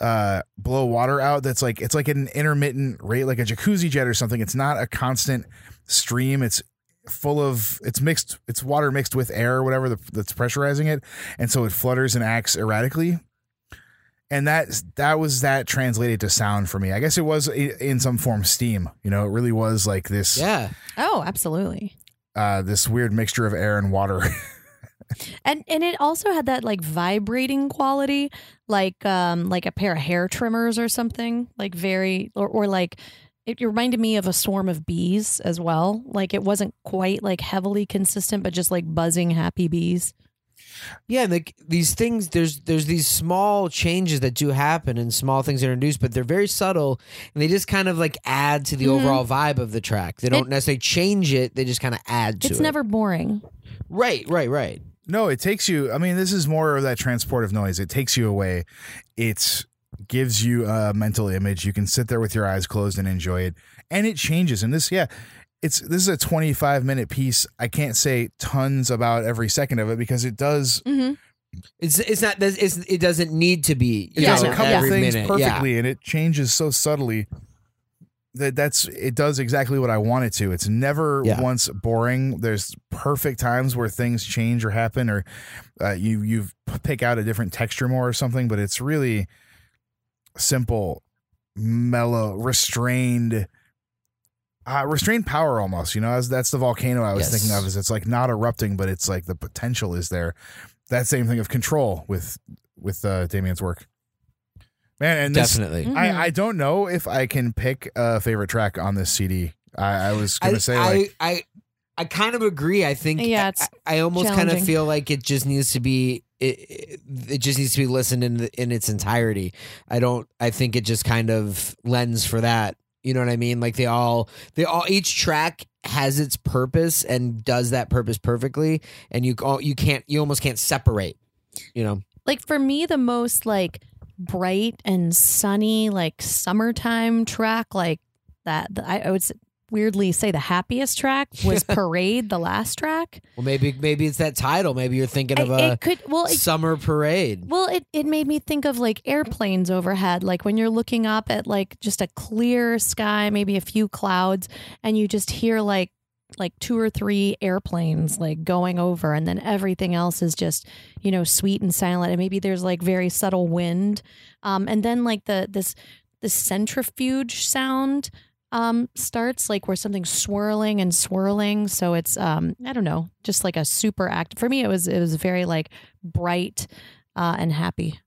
uh blow water out that's like it's like an intermittent rate like a jacuzzi jet or something it's not a constant stream it's full of it's mixed it's water mixed with air or whatever the, that's pressurizing it and so it flutters and acts erratically and that that was that translated to sound for me i guess it was in some form steam you know it really was like this Yeah. Oh, absolutely. uh this weird mixture of air and water And and it also had that like vibrating quality, like um like a pair of hair trimmers or something, like very or, or like it reminded me of a swarm of bees as well. Like it wasn't quite like heavily consistent, but just like buzzing happy bees. Yeah, and like these things, there's there's these small changes that do happen and small things introduced, but they're very subtle and they just kind of like add to the Mhm. overall vibe of the track. They don't It- necessarily change it; they just kind of add to It's it. It's never boring. right, right, right. No, it takes you. I mean, this is more of that transportive noise. It takes you away. It gives you a mental image. You can sit there with your eyes closed and enjoy it. And it changes. And this, yeah, it's this is a 25 minute piece. I can't say tons about every second of it because it does. Mm-hmm. It's it's not it's, it doesn't need to be. It you does a couple every things minute. Yeah. perfectly, and it changes so subtly that that's it does exactly what I want it to. It's never Yeah. once boring. There's perfect times where things change or happen, or uh, you you pick out a different texture more or something. But it's really simple, mellow, restrained. Uh, restrained power almost, you know, as that's the volcano I was Yes. thinking of. Is it's like not erupting, but it's like the potential is there. That same thing of control with with uh, Damion's work, man. And this, Definitely. Mhm. I, I don't know if I can pick a favorite track on this CD. I, I was gonna say I, like I I kind of agree. I think Yeah, I, I almost kind of feel like it just needs to be it, it, it just needs to be listened in in its entirety. I don't I think it just kind of lends for that. You know what I mean? Like they all they all each track has its purpose and does that purpose perfectly and you all you can't you almost can't separate. You know. like for me the most like bright and sunny like summertime track like that I, I would weirdly say the happiest track was parade the last track Well maybe maybe it's that title. Maybe you're thinking of I- a could well it, summer parade. well it, it made me think of like airplanes overhead like when you're looking up at like just a clear sky maybe a few clouds and you just hear like like two or three airplanes like going over and then everything else is just you know sweet and silent and maybe there's like very subtle wind um and then like the this the centrifuge sound um starts like where something's swirling and swirling so it's um i don't know just like a super act for me it was it was very like bright uh and happy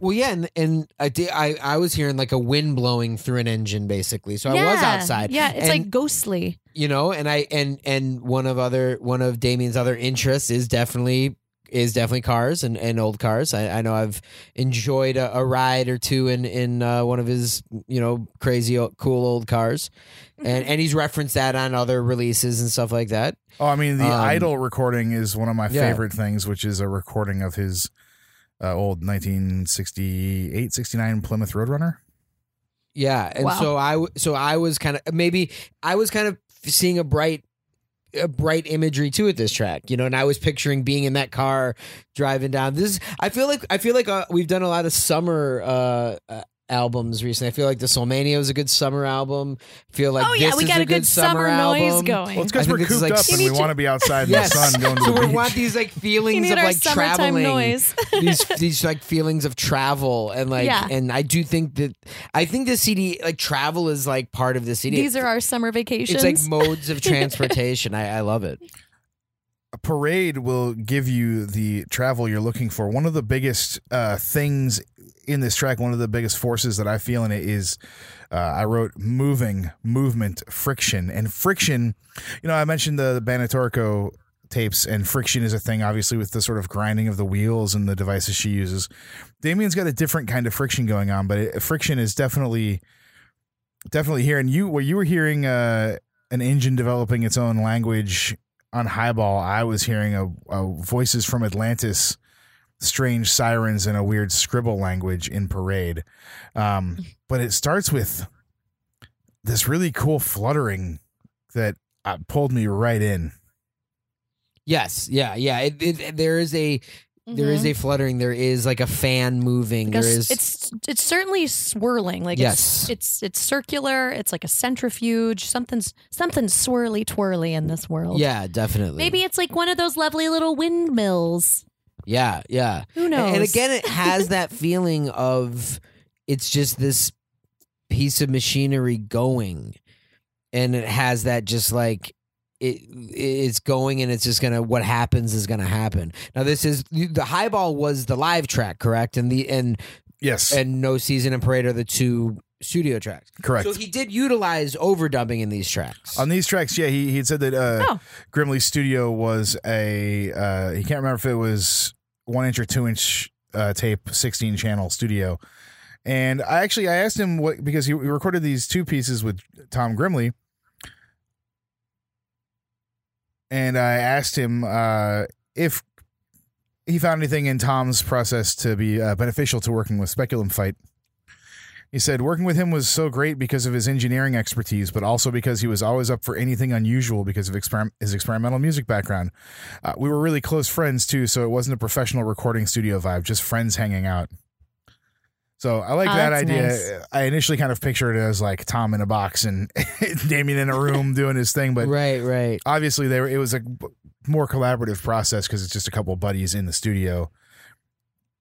Well, yeah, and and I did. I I was hearing like a wind blowing through an engine, basically. So I was outside. yeah it's And- like ghostly you know, and I and and one of other one of Damion's other interests is definitely is definitely cars and, and old cars. I, I know I've enjoyed a, a ride or two in in uh, one of his you know crazy o- cool old cars, and and he's referenced that on other releases and stuff like that. oh, I mean the Um, Idol recording is one of my yeah. favorite things, which is a recording of his uh, old 1968 69 Plymouth Roadrunner. Yeah, and Wow. so I so I was kind of maybe I was kind of seeing a bright a bright imagery too at this track, you know, and I was picturing being in that car driving down. This is, I feel like I feel like uh, we've done a lot of summer uh, uh, albums recently. I feel like the Solmania was a good summer album. I feel like oh yeah this we is got a a good summer, noise album. going Well, it's because we're cooped like- up and we want to be outside in Yes, the sun going to so the we want these like feelings of like traveling. noise these these like feelings of travel and like Yeah. and I do think that I think the CD like travel is like part of the CD. these are our summer vacations It's like modes of transportation. I, I love it. a parade will give you the travel you're looking for. One of the biggest uh, things in this track, one of the biggest forces that I feel in it is uh, I wrote moving, movement, friction. And friction, you know, I mentioned the, the tapes, and friction is a thing, obviously, with the sort of grinding of the wheels and the devices she uses. Damion's got a different kind of friction going on, but it, friction is definitely, definitely here. And you, where you were hearing uh, an engine developing its own language on Highball, I was hearing a, a voices from Atlantis strange sirens and a weird scribble language in parade um, but it starts with this really cool fluttering that uh, pulled me right in Yes, yeah, yeah. It, it, there is a there is a fluttering. There is like a fan moving. Because there is it's it's certainly swirling. Like Yes. it's it's it's circular. It's like a centrifuge. Something's something's swirly twirly in this world. yeah, definitely. Maybe it's like one of those lovely little windmills. Yeah, yeah. Who knows? And again, it has that feeling of it's just this piece of machinery going, and it has that just like it it's going, and it's just gonna what happens is gonna happen. Now, this is the highball was the live track, correct? And the and yes and no season and parade are the two studio tracks. correct So he did utilize overdubbing in these tracks. on these tracks yeah he, he said that uh, Oh. grimley's studio was a uh, he can't remember if it was one inch or two inch uh, tape 16 channel studio. And i actually i asked him what because he, he recorded these two pieces with tom grimley. And i asked him uh, if he found anything in tom's process to be uh, beneficial to working with Speculum Fyght he said working with him was so great because of his engineering expertise, but also because he was always up for anything unusual because of exper- his experimental music background. Uh, we were really close friends too, so it wasn't a professional recording studio vibe, just friends hanging out. So I like Oh, that idea. nice. I initially kind of pictured it as like Tom in a box and Damion in a room doing his thing, but right, right. obviously they were, it was a more collaborative process because it's just a couple buddies in the studio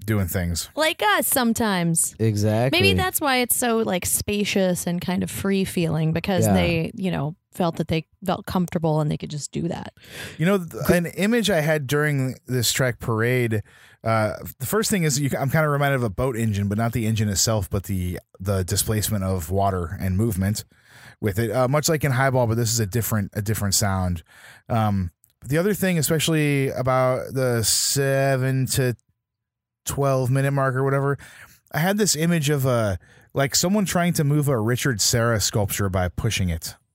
doing things. like us sometimes. Exactly. Maybe that's why it's so like spacious and kind of free feeling because Yeah. they, you know, felt that they felt comfortable and they could just do that. You know, an image I had during this track parade. Uh, the first thing is you, I'm kind of reminded of a boat engine, but not the engine itself, but the the displacement of water and movement with it. Uh, much like in Highball, but this is a different a different sound. Um, the other thing, especially about the seven to twelve minute mark or whatever, I had this image of a like someone trying to move a Richard Serra sculpture by pushing it.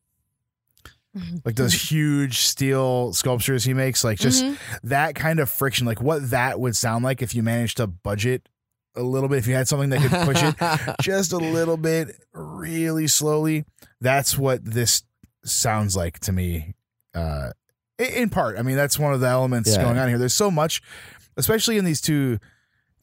Like those huge steel sculptures he makes, like just Mhm. that kind of friction, like what that would sound like if you managed to budget a little bit, if you had something that could push it just a little bit, really slowly. That's what this sounds like to me. Uh, in part, I mean, that's one of the elements Yeah. going on here. There's so much, especially in these two.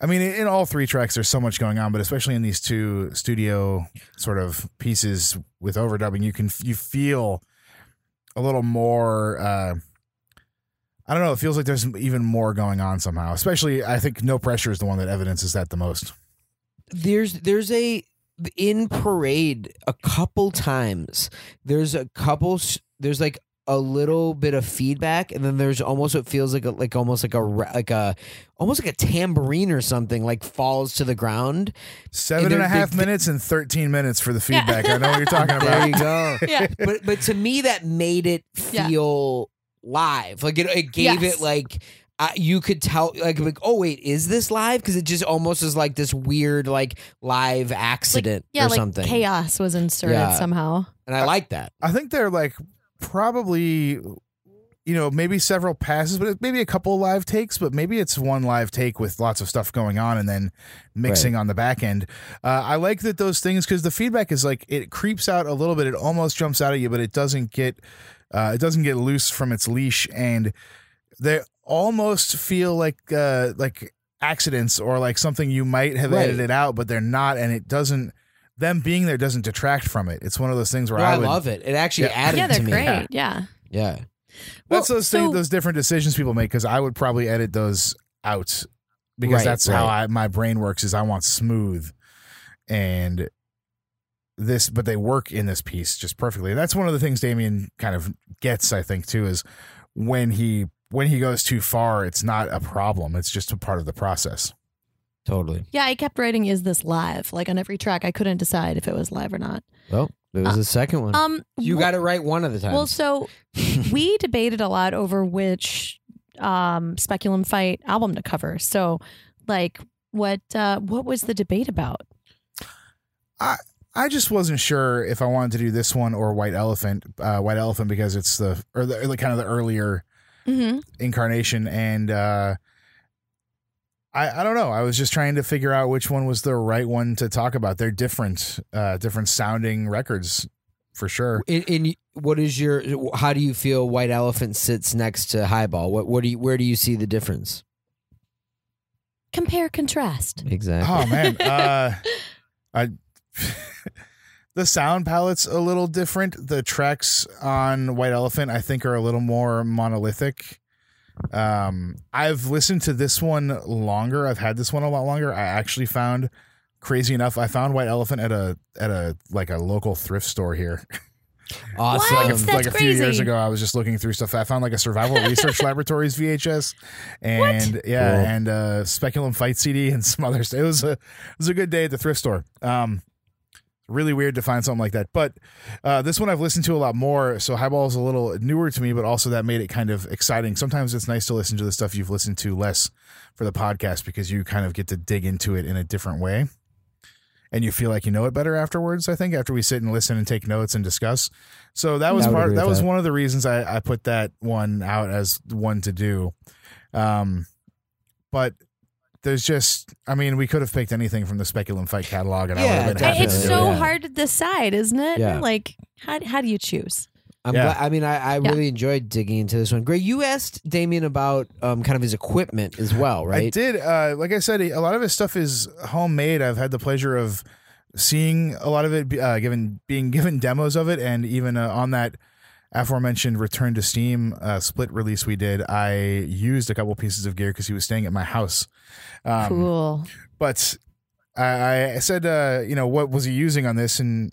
I mean, in all three tracks, there's so much going on, but especially in these two studio sort of pieces with overdubbing, you can you feel a little more. Uh, I don't know. It feels like there's even more going on somehow. Especially, I think "No Pressure" is the one that evidences that the most. there's there's a in parade a couple times there's a couple there's like a little bit of feedback and then there's almost what feels like a, like almost like a like a almost like a tambourine or something like falls to the ground Seven And and a half they- minutes and 13 minutes for the feedback. I know what you're talking there about. you go Yeah. but but to me that made it Yeah. feel live like it, it gave Yes. it like uh, you could tell like like oh wait is this live because it just almost is like this weird like live accident Yeah, or like something chaos was inserted Yeah. somehow. and i like that I think they're like probably, you know, maybe several passes, but maybe a couple live takes, but maybe it's one live take with lots of stuff going on and then mixing on the back end. Uh, I like that those things because the feedback is like it creeps out a little bit. It almost jumps out at you, but it doesn't get, uh, it doesn't get loose from its leash, and they almost feel like, uh, like accidents or like something you might have Right. edited out, but they're not, and it doesn't. Them being there doesn't detract from it. It's one of those things where No, I, I, would, love it. It actually Yeah. added yeah, to they're me. great. Yeah. Yeah. That's Well, those so- things, those different decisions people make because I would probably edit those out because Right, that's how right. I my brain works. Is I want smooth, and this, but they work in this piece just perfectly. And that's one of the things Damion kind of gets, I think, too, is when he when he goes too far, it's not a problem. It's just a part of the process. Totally. Yeah, I kept writing, "Is this live?" Like on every track, I couldn't decide if it was live or not. Well, it was the second one. Um, you wh- got it right one of the times. Well, so we debated a lot over which um, Speculum Fyght album to cover. So, like, what uh, what was the debate about? I just wasn't sure if I wanted to do this one or White Elephant, uh, White Elephant because it's the or the, the kind of the earlier Mm-hmm. incarnation, and uh, I I don't know. I was just trying to figure out which one was the right one to talk about. They're different, uh, different sounding records for sure. in, in what is your? How do you feel White Elephant sits next to Highball? What what do you? Where do you see the difference? Compare contrast. Exactly. Oh man, uh, I the sound palette's a little different. The tracks on White Elephant, I think, are a little more monolithic. Um, I've listened to this one longer. I've had this one a lot longer. I actually found, crazy enough, I found White Elephant at a at a like a local thrift store here. Awesome. What? like a, That's like a few years ago, I was just looking through stuff. I found like a Survival Research Laboratories VHS, and yeah, Cool. and uh, Speculum Fyght CD and some other stuff. It was a it was a good day at the thrift store. Um, really weird to find something like that, but uh, this one I've listened to a lot more. So Highball is a little newer to me, but also that made it kind of exciting. Sometimes it's nice to listen to the stuff you've listened to less for the podcast because you kind of get to dig into it in a different way. And you feel like you know it better afterwards. I think after we sit and listen and take notes and discuss. So that was part. That was that. one of the reasons I, I put that one out as one to do. Um, but there's just, I mean, we could have picked anything from the Speculum Fyght catalog, and I would Yeah, have been definitely. happy It's so it. hard to decide, isn't it? Yeah. Like, how how do you choose? I'm Yeah. glad, I mean, I, I Yeah. really enjoyed digging into this one. Greg, you asked Damion about um, kind of his equipment as well, right? I did. Uh, like I said, a lot of his stuff is homemade. I've had the pleasure of seeing a lot of it, uh, given being given demos of it, and even uh, on that aforementioned Return to Steam uh, split release we did, I used a couple pieces of gear because he was staying at my house. Um, cool. But I, I said, uh, you know, what was he using on this and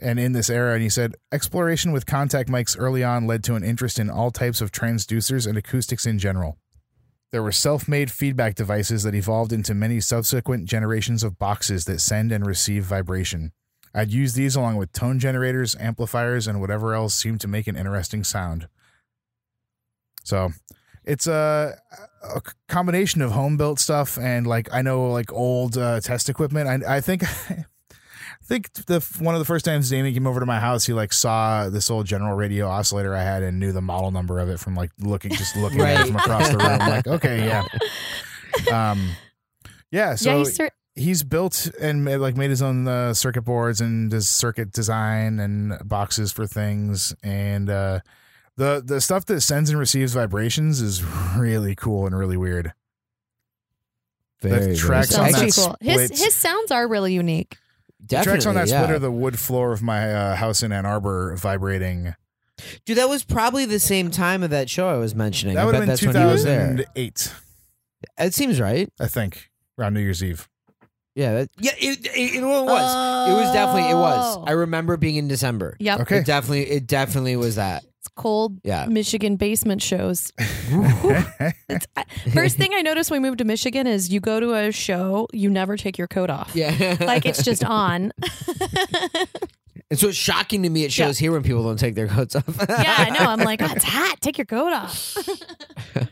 and in this era? And he said, exploration with contact mics early on led to an interest in all types of transducers and acoustics in general. There were self-made feedback devices that evolved into many subsequent generations of boxes that send and receive vibration. I'd use these along with tone generators, amplifiers, and whatever else seemed to make an interesting sound. So, it's a, a combination of home built stuff and like I know like old uh, test equipment. I I think I think the one of the first times Damion came over to my house, he like saw this old General Radio oscillator I had and knew the model number of it from like looking just looking at it from across the room. like okay, yeah, um, yeah. So yeah, cer- he's built and made, like made his own uh, circuit boards and does circuit design and boxes for things and uh the the stuff that sends and receives vibrations is really cool and really weird Very, very tracks cool. on sounds that pretty cool. His split- his sounds are really unique. the tracks on that Definitely, yeah. splitter the wood floor of my uh, house in Ann Arbor vibrating Dude, that was probably the same time of that show I was mentioning. that I would bet have been that's when he was there. 2008 It seems right. I think around New Year's Eve Yeah, that, yeah. It, it, it was. it was definitely. It was. Oh. I remember being in December. Yep. okay It definitely. It definitely was that. It's cold Yeah. Michigan basement shows. It's, first thing I noticed when we moved to Michigan is you go to a show, you never take your coat off. Yeah. Like it's just on. And so it's shocking to me at shows here when people don't take their coats off. yeah, I know. I'm like, oh, it's hot. Take your coat off.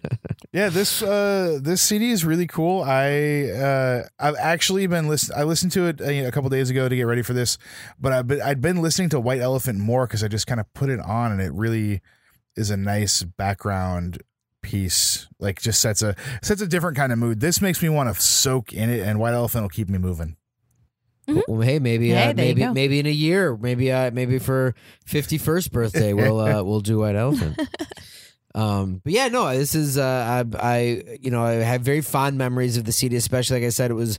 Yeah, this uh this CD is really cool. I uh I've actually been listen I listened to it uh, a couple days ago to get ready for this, but I've been, I'd been listening to White Elephant more cuz I just kind of put it on and it really is a nice background piece. Like just sets a sets a different kind of mood. This makes me want to soak in it and White Elephant will keep me moving. Well, hey, maybe, Hey, uh, maybe, maybe in a year, maybe, uh, maybe for fifty first birthday, we'll uh, we'll do White Elephant. Um, but yeah, no, this is uh, I, I, you know, I have very fond memories of the CD, especially like I said, it was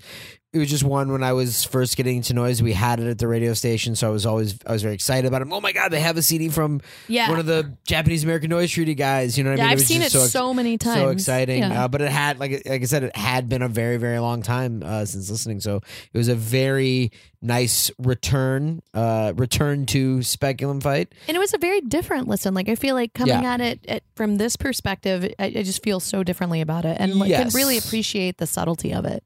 it was just one when I was first getting into noise. We had it at the radio station, so I was always I was very excited about it. Oh my god, they have a CD from Yeah. one of the Japanese American Noise Treaty guys. You know what yeah, I mean? I've was seen it so, ex- many times. So exciting, Yeah. uh, but it had like like I said, it had been a very very long time uh, since listening. So it was a very nice return, uh, return to Speculum Fyght. And it was a very different listen. Like I feel like coming at it at, from this perspective, I, I just feel so differently about it, and like, Yes. can really appreciate the subtlety of it.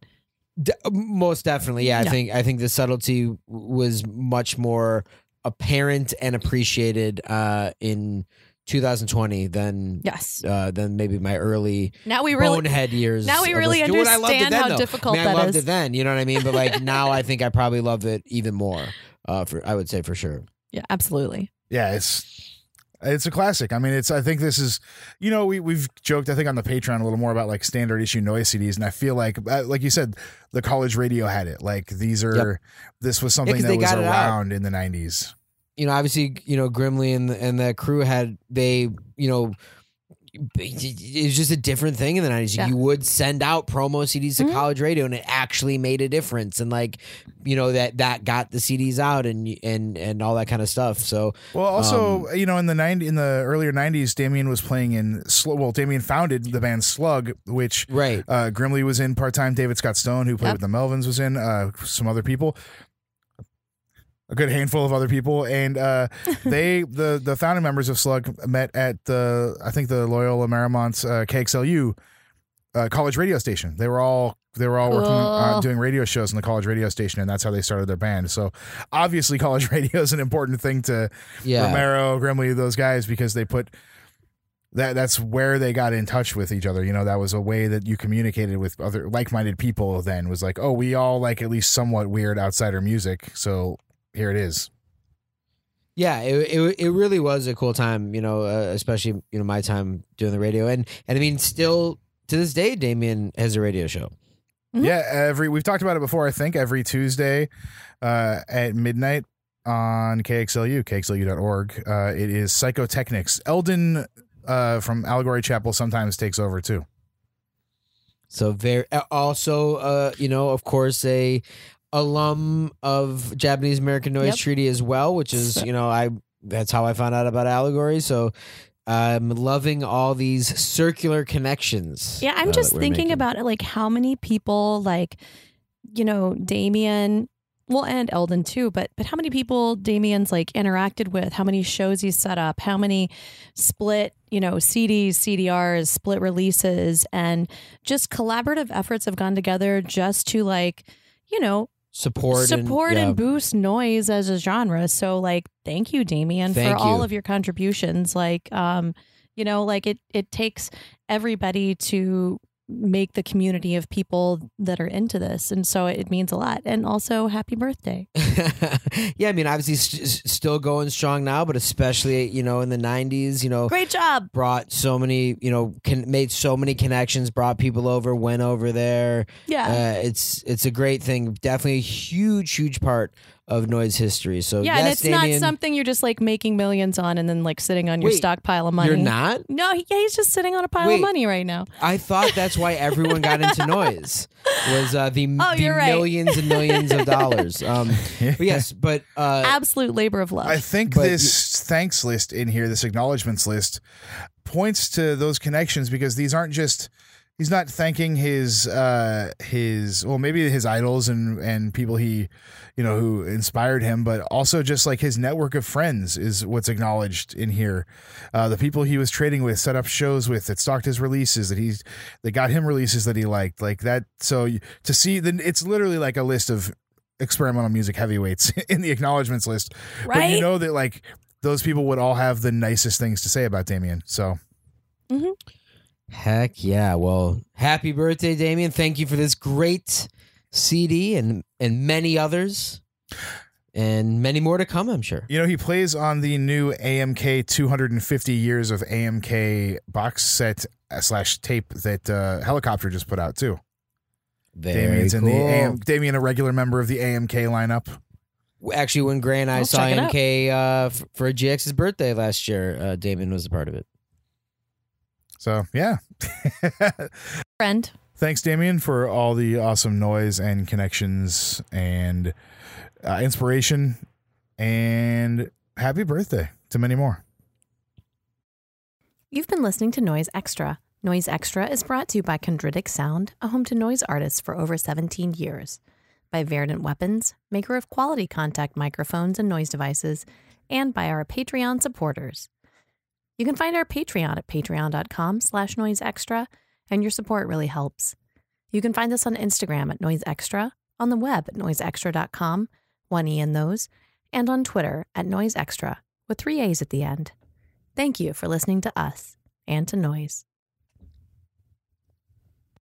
D- most definitely, yeah. I Yeah. think I think the subtlety w- was much more apparent and appreciated uh, in 2020 than Yes. uh, than maybe my early Now we really bonehead years. now we of really listening. Dude, I loved it understand then, how though. difficult I mean, that I loved is. it then. You know what I mean? But like now, I think I probably love it even more. Uh, for I would say for sure. yeah, absolutely. yeah, it's it's a classic. I mean, it's I think this is you know we we've joked I think on the Patreon a little more about like standard issue noise CDs, and I feel like uh, like you said, the college radio had it. Like these are this was something 'cause that was got it out. around in the '90s. You know, obviously, you know Grimley and and the crew had they you know. It was just a different thing in the 90s. Yeah. You would send out promo CDs to Mhm. college radio and it actually made a difference. And like, you know, that that got the CDs out and and and all that kind of stuff. So Well, also, Um, you know, in the 90 in the earlier '90s, Damion was playing in. Sl- Well, Damion founded the band Slug, which right. uh, Grimley was in part time. David Scott Stone, who played Yep. with the Melvins, was in. Uh, some other people, a good handful of other people, and uh, they the the founding members of Slug met at the I think the Loyola Marymount uh, KXLU uh, college radio station. They were all they were all working uh, doing radio shows in the college radio station, and that's how they started their band. So obviously, college radio is an important thing to Yeah. Romero, Grimley, those guys because they put that that's where they got in touch with each other. You know, that was a way that you communicated with other like-minded people then was like, "Oh, we all like at least somewhat weird outsider music." So, here it is. Yeah, it, it it really was a cool time, you know, uh, especially you know my time doing the radio, and and I mean, still to this day, Damion has a radio show. Mhm. Yeah, every we've talked about it before, I think, every Tuesday uh at midnight on KXLU, kxlu.org. Uh it is Psychotechnics. Eldon uh from Allegory Chapel sometimes takes over too. So very uh, also, uh, you know, of course, a alum of Japanese American Noise Yep. Treaty as well, which is you know I that's how I found out about Allegory. So I'm loving all these circular connections. Yeah, I'm uh, just thinking making. about it, like how many people, like, you know, Damion, well, and Eldon too, but but how many people Damion's like interacted with? How many shows he set up? How many split, you know, CDs, CDRs, split releases, and just collaborative efforts have gone together just to like, you know, support support and, and, boost noise as a genre. So like thank you Damion Thank for all of your contributions. Like um you know like it it takes everybody to make the community of people that are into this and so it means a lot. And also happy birthday. yeah, I mean, obviously, st- still going strong now, but especially you know in the '90s, you know, Great job. brought so many, you know, can, made so many connections, brought people over, went over there. Yeah. Uh, it's it's a great thing. Definitely a huge, huge part of noise history. So yeah, yes, and it's Damion, not something you're just like making millions on and then like sitting on your Wait, stockpile of money. You're not. No, he, yeah, he's just sitting on a pile Wait. of money right now. I thought that's why everyone got into noise was uh, the, Oh, the you're right. millions and millions of dollars. Um, but yes, but uh, Absolute labor of love. I think But this thanks list in here, this acknowledgments list, points to those connections because these aren't just he's not thanking his uh his well maybe his idols and and people he you know who inspired him but also just like his network of friends is what's acknowledged in here. Uh the people he was trading with set up shows with that stocked his releases that he's that got him releases that he liked like that. So to see then it's literally like a list of experimental music heavyweights in the acknowledgments list. But you know that like those people would all have the nicest things to say about Damion. So heck yeah. Well, happy birthday, Damion. Thank you for this great CD and and many others. And many more to come, I'm sure. you know he plays on the new AMK 250 years of AMK box set uh, slash tape that uh, Helicopter just put out too. Very Damion's cool. in the AM, Damion, a regular member of the AMK lineup. Actually, when Gray and I I'll saw check it uh, for GX's birthday last year, uh, Damion was a part of it. So yeah, friend. Thanks, Damion, for all the awesome noise and connections and uh, inspiration. And happy birthday to many more. You've been listening to Noise Extra. Noise Extra is brought to you by Chondritic Sound, a home to noise artists for over 17 years, by Verdant Weapons, maker of quality contact microphones and noise devices, and by our Patreon supporters. You can find our Patreon at patreon.com slash noiseextra, and your support really helps. You can find us on Instagram at Noise Extra, on the web at noiseextra.com, one E in those, and on Twitter at Noise Extra, with three A's at the end. Thank you for listening to us and to Noise.